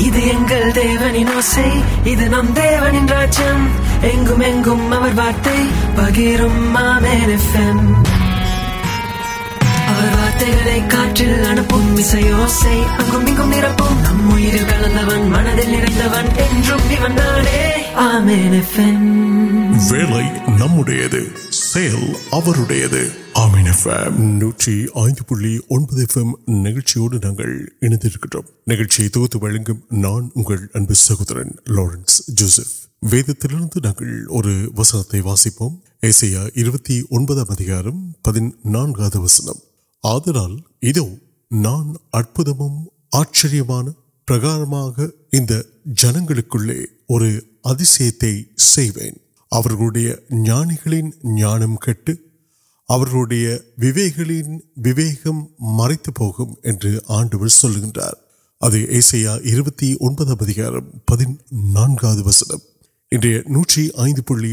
نمر کل منتف نمبر آچر پرلے اور கெட்டு مریت ادھر انفیم نوکری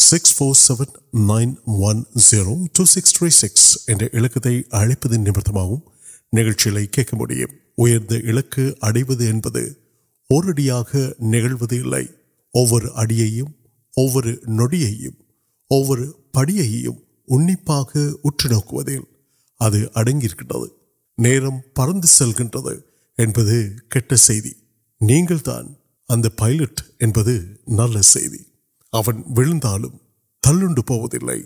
سکسپ نمر نکل اڑوڑی ناوی پڑھنے اٹھ نوکل அந்த பைலட் என்பது நல்ல செய்தி அவன் விழுந்தாலும் தள்ளுண்டு போவதில்லை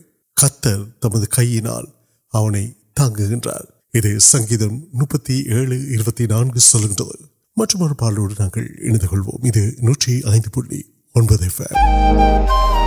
கத்தர் தமது கையினால் அவனை தாங்குகின்றார் இது சங்கீதம் முப்பத்தி ஏழு இருபத்தி நான்கு சொல்கின்றது மற்றொரு பாடலோடு நாங்கள் இணைந்து கொள்வோம் இது நூற்றி ஐந்து புள்ளி ஒன்பது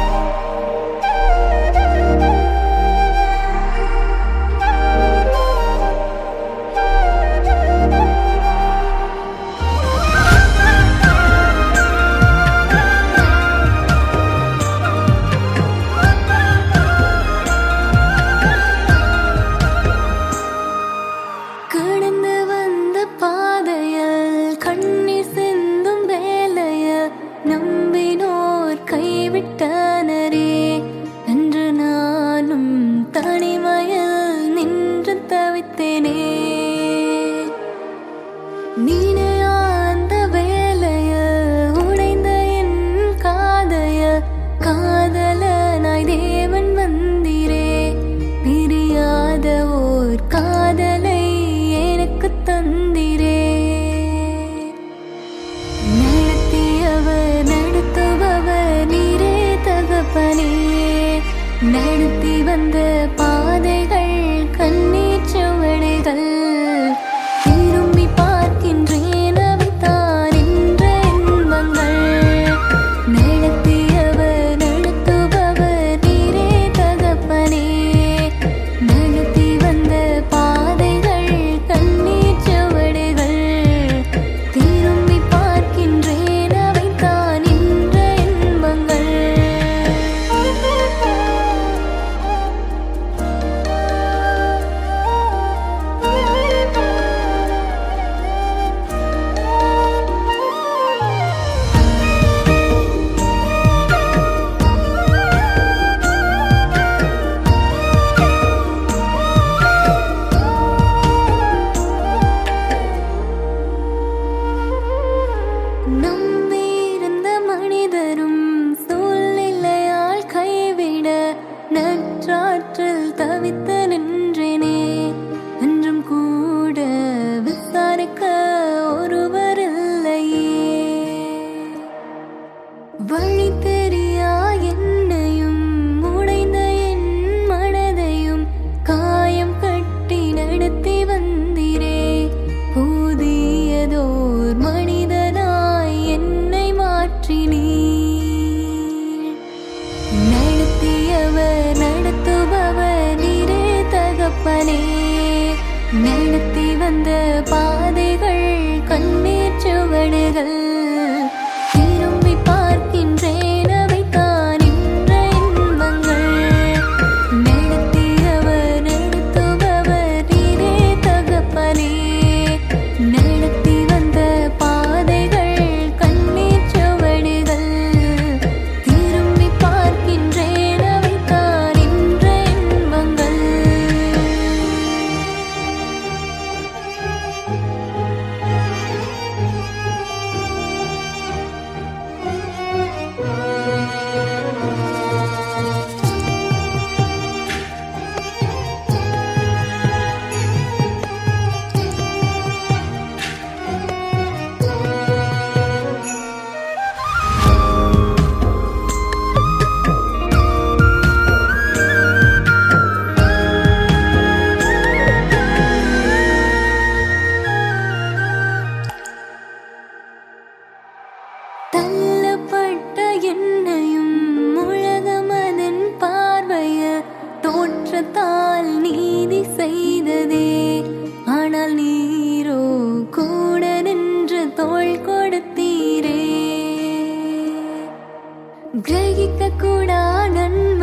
گرہ نمبر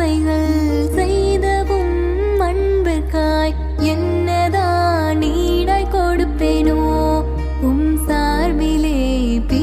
کام سار میت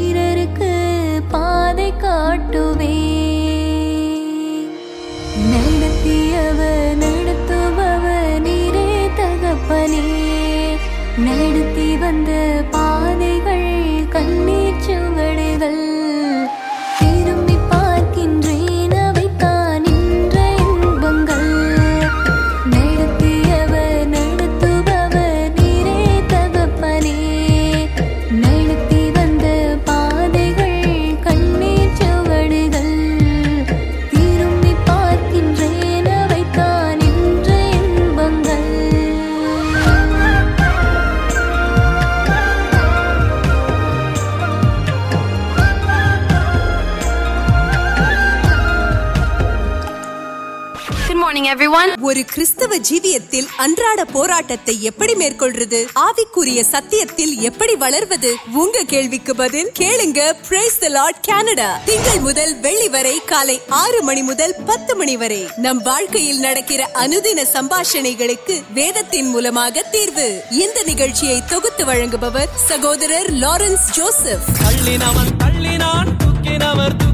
نمک سمباشن وید تین موقع تیار وغد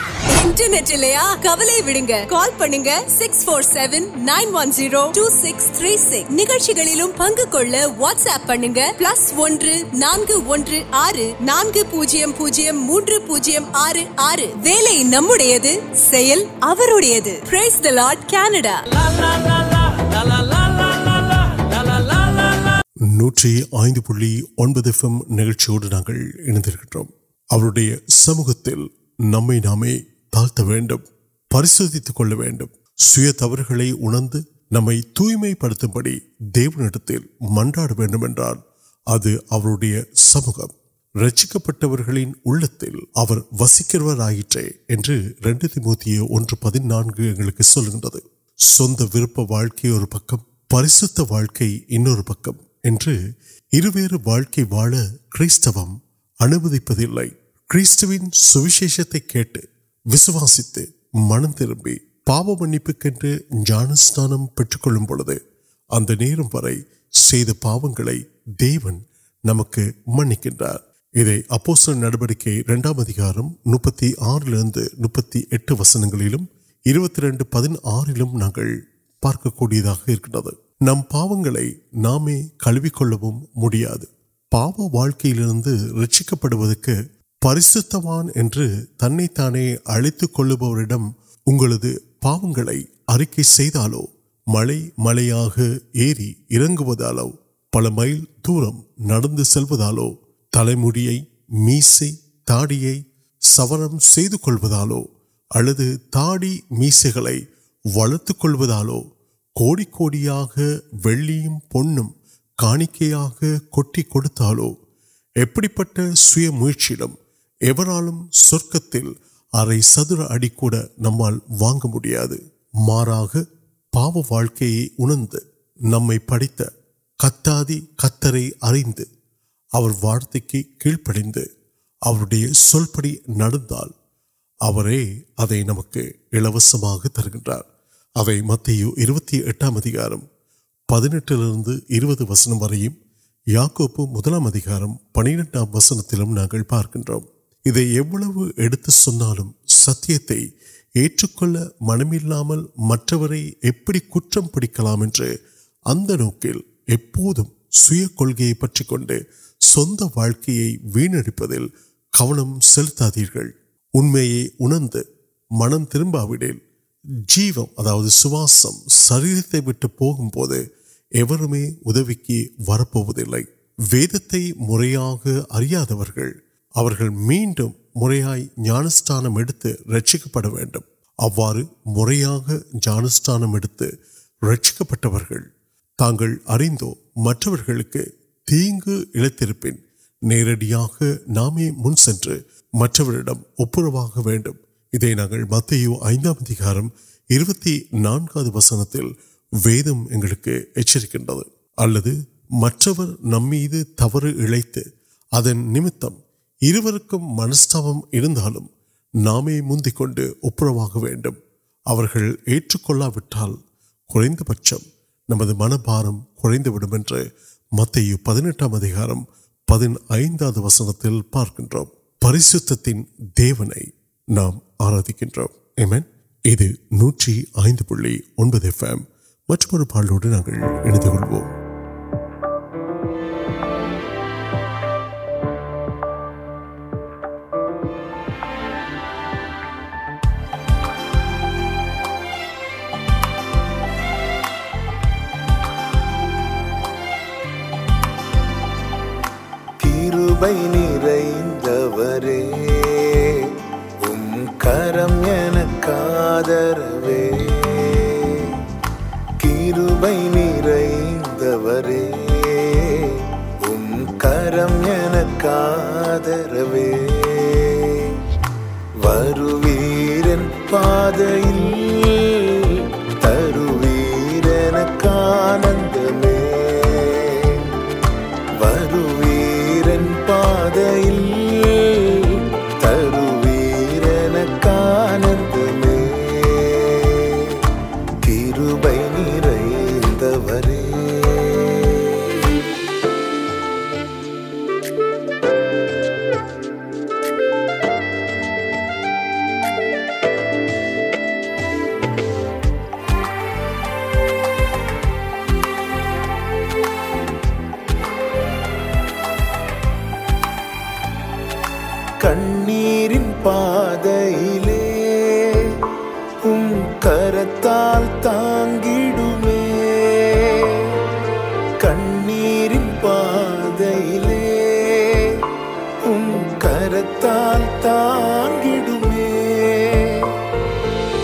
انٹرا کبلو ٹو سکسا سمو نام تاٹ رچک اچھا پڑھائی دیوار منہ سمجھنگ وسی کچھ ورپے اور پکم پریشد واقع ان پکم منتر پا منان پہ نتی وسنگ پہن آر پارک كو نم پاس نام كلوكل میڈیا پا واكل ركھے پریستے وان مل ملیا پل مل دور تل میسے تاڑی سورمکی میسو کو پہنچے گا ر اڑک نمال ویا واقع نمت کتند کی کی پڑے سڑک نمک مدار پہنٹ لوگ وسن وتلام دار پنڈ وسن پارک ستیہ منمر پڑے نوکل پہ ویڑادی ادھر منت جی سواسم سر پولیس ادوکی واپس ویدتے مریا مجھے مت یوند نو وسن ویدم نمبر توڑ نمت منست مندر ابھی کل بار پہ وسنگ پارک نام آرا دیکھو نمکر کا ررم کا پ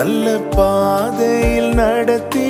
پہلتی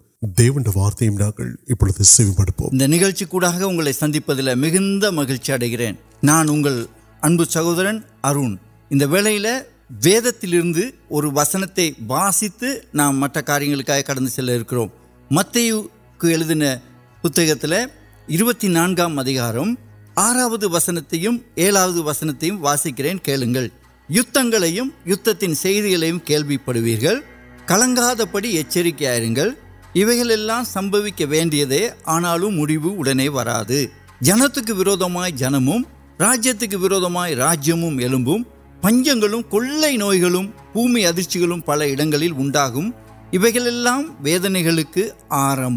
مہرچوار آرام وسنت وسنت واسکر یت یتن کچھ کل گڑھی آپ کو سمک آنا ون وائ جنم وائجم پنچنگ کلائی نوکر پومی ادرچ پلگل ویدنے آرم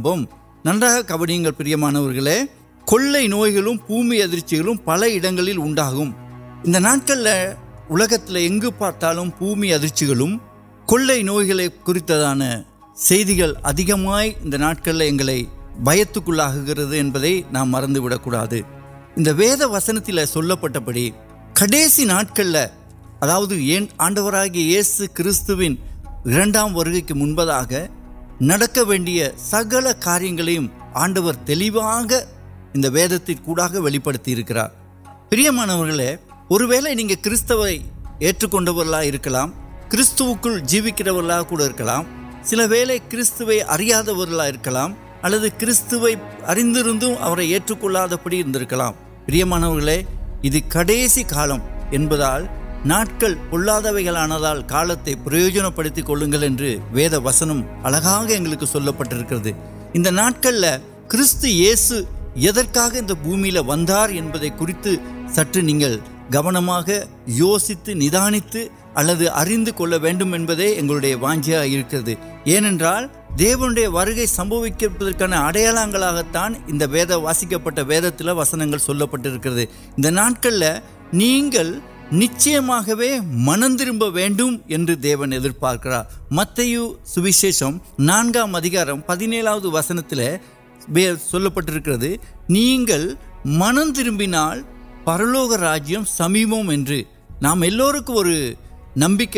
نبنی پر پومی ادرچی پلگل پارتھ پومی ادرچ نوک بھاگے انا وید وسنتی سو پڑھی کڑ سوا آڈو کمپی سکل کار آڈر اندت وی پان کتا کی واڑا سل واد اردو پڑیم کا پروجن پڑد وسنگل کچھ لے وارت سب کمپنی یوست ندانی اریندے واجک ایو ن سب کران ویون پارک مت یہ سیشم نانکار پہنوا وسنتی منترال پرلوک راجیم سمیپم نام نمک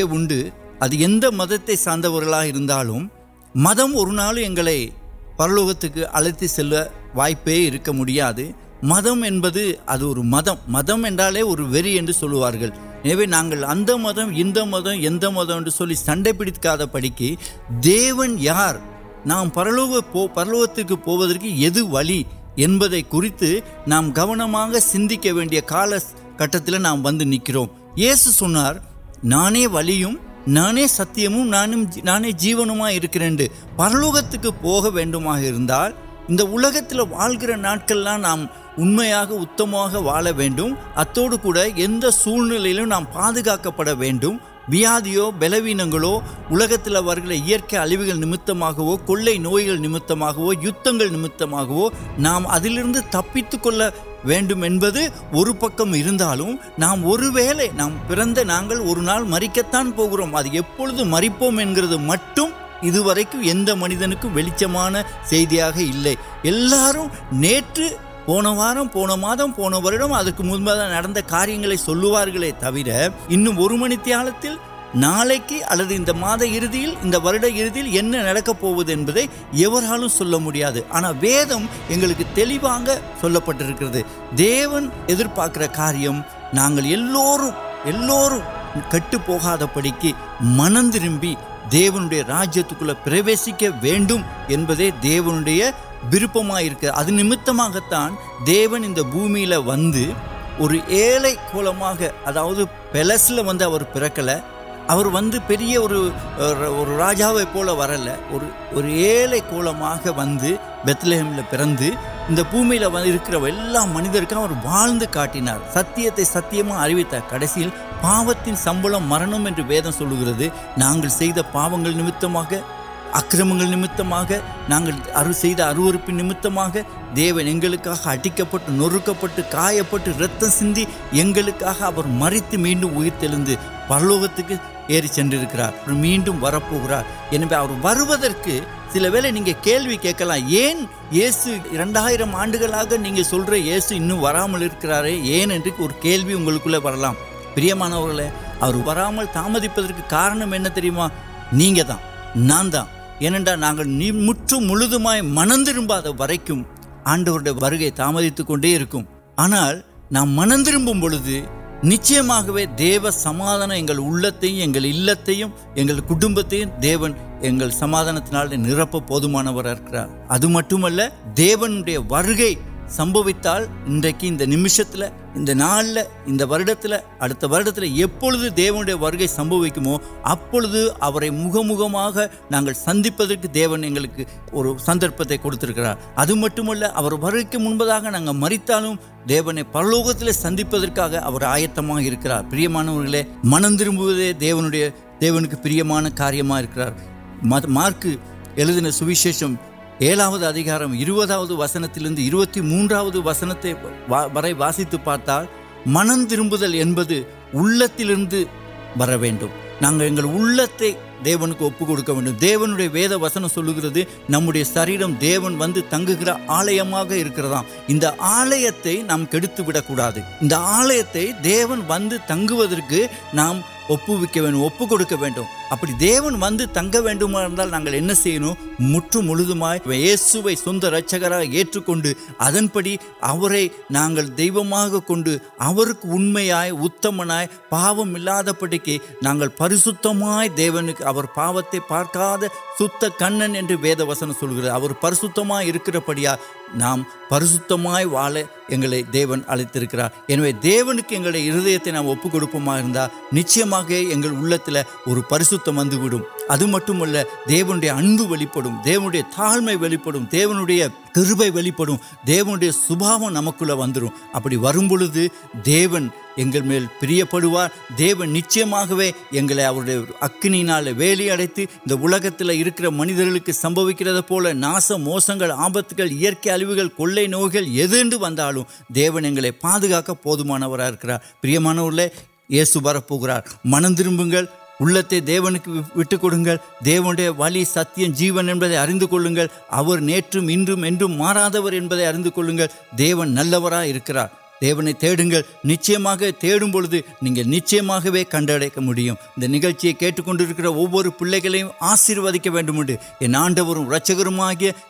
اب یا مدتے سارا مدم اور اڑتی سلو وائپ مجھے مدم ادر مدم مدم اور وری ہے نا مدم اندر سنپڑی دیون یار نام پھر پھر لوگ ولی ان سیا کٹ تم نکرو سنار نان و نانے ستیہم نان جیو نمکر پلوکت وال گاڑک نام اُنت اتر نام پاپ ویو بلوینوکل نمتہ کئی نوتو یت نت نام ادل تب وکم نام پہ اور مریق مریپمنگ مٹھ منجوک نیٹ ہونا وارم پوڑم ادر ماریہ تبر ان ناڑی یوال منہ ویدما چل پہ دیون پاک کاریہ کٹ پوکا پڑے کی منتر دیوے راجی پریشن ویون ورپم کران دے بومیل ون اور ادا پلس واپر پڑکل اور ویاجا پولی وغیرہ ویتل پی پومیلکل منجر كم واضح كاٹر ستیہ ستیہم اردو تڑس پات كی سمل مرم كے ویدم سل كر كہ پاگل نمت اکرم نمت اردو اروپن نمت دی نک پہ اب مریت میڈ اتنی پلوک میڈم وار سروے نہیں کھیل کم آنگ نہیں سیس انکرے اور کھیل کوام کارنمین ناندان منتر ونڈو نچ سماد دی نرپان کر ان نال سم ابھی مہم سندن اور سندر کو اب مٹمل اور منفاق مریت لوگوں دیونے پر لوگ سند آیت پر منتر دیوان کاریہ سویشم ایڑا وسنتی موٹا ہوسن وسیت پارتہ منتردے وغیرہ دیونی ابکے وید وسن سلکہ نمیر دیون ونکر آلیہ نام کل تنگ نام کھڑک ابھی دیون ونگل دینو یا پاپمپی پریش پارک کننگ وید وسن سلکر پریشت پڑا نام پریشت واڑن اڑتی دیگر ہر اب نچل اور مجھے موسم آپ کے نوکمر منتر انتے دیت جیون اردو نماد اردو دون نا کر دیچم تیس نچ کنڈک مٹک وہ پہلے گیم آشیروکے یہ آڈر رچ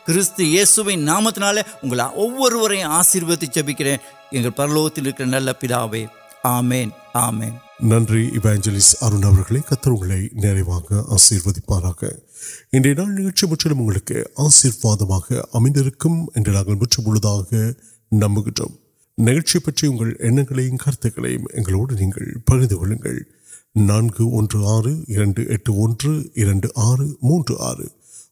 کےسو نامتی وہ آشیو چبھیرے پر لوگ نل پے آمین آمین نن ابنجلی ارنگ نا آشیو نکل آشیواد امید مجھے نمبر نیو کمپنی پکڑ نو آر آر موجود آج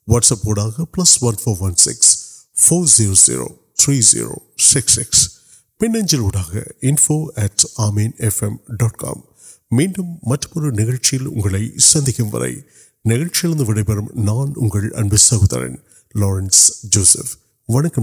واٹس پن six four zero zero three zero six six پینڈ کام میڈر نئے سندھ نو نان سہوارس ونک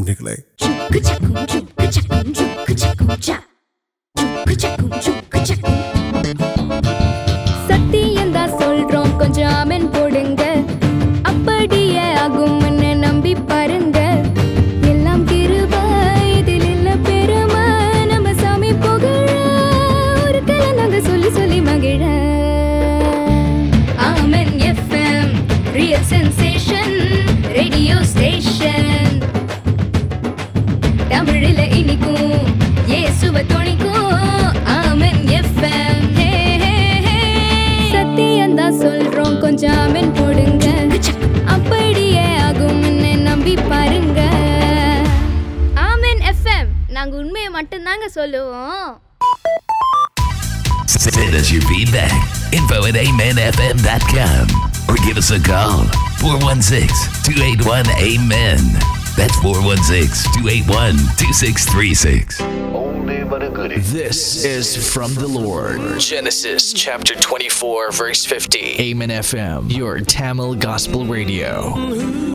சொல்லுவோம் Send us your feedback. Info at amenfm.com or give us a call 416 281 Amen. That's 416 281 2636. This is from the Lord. Genesis chapter 24, verse 50. Amen FM, your Tamil gospel radio.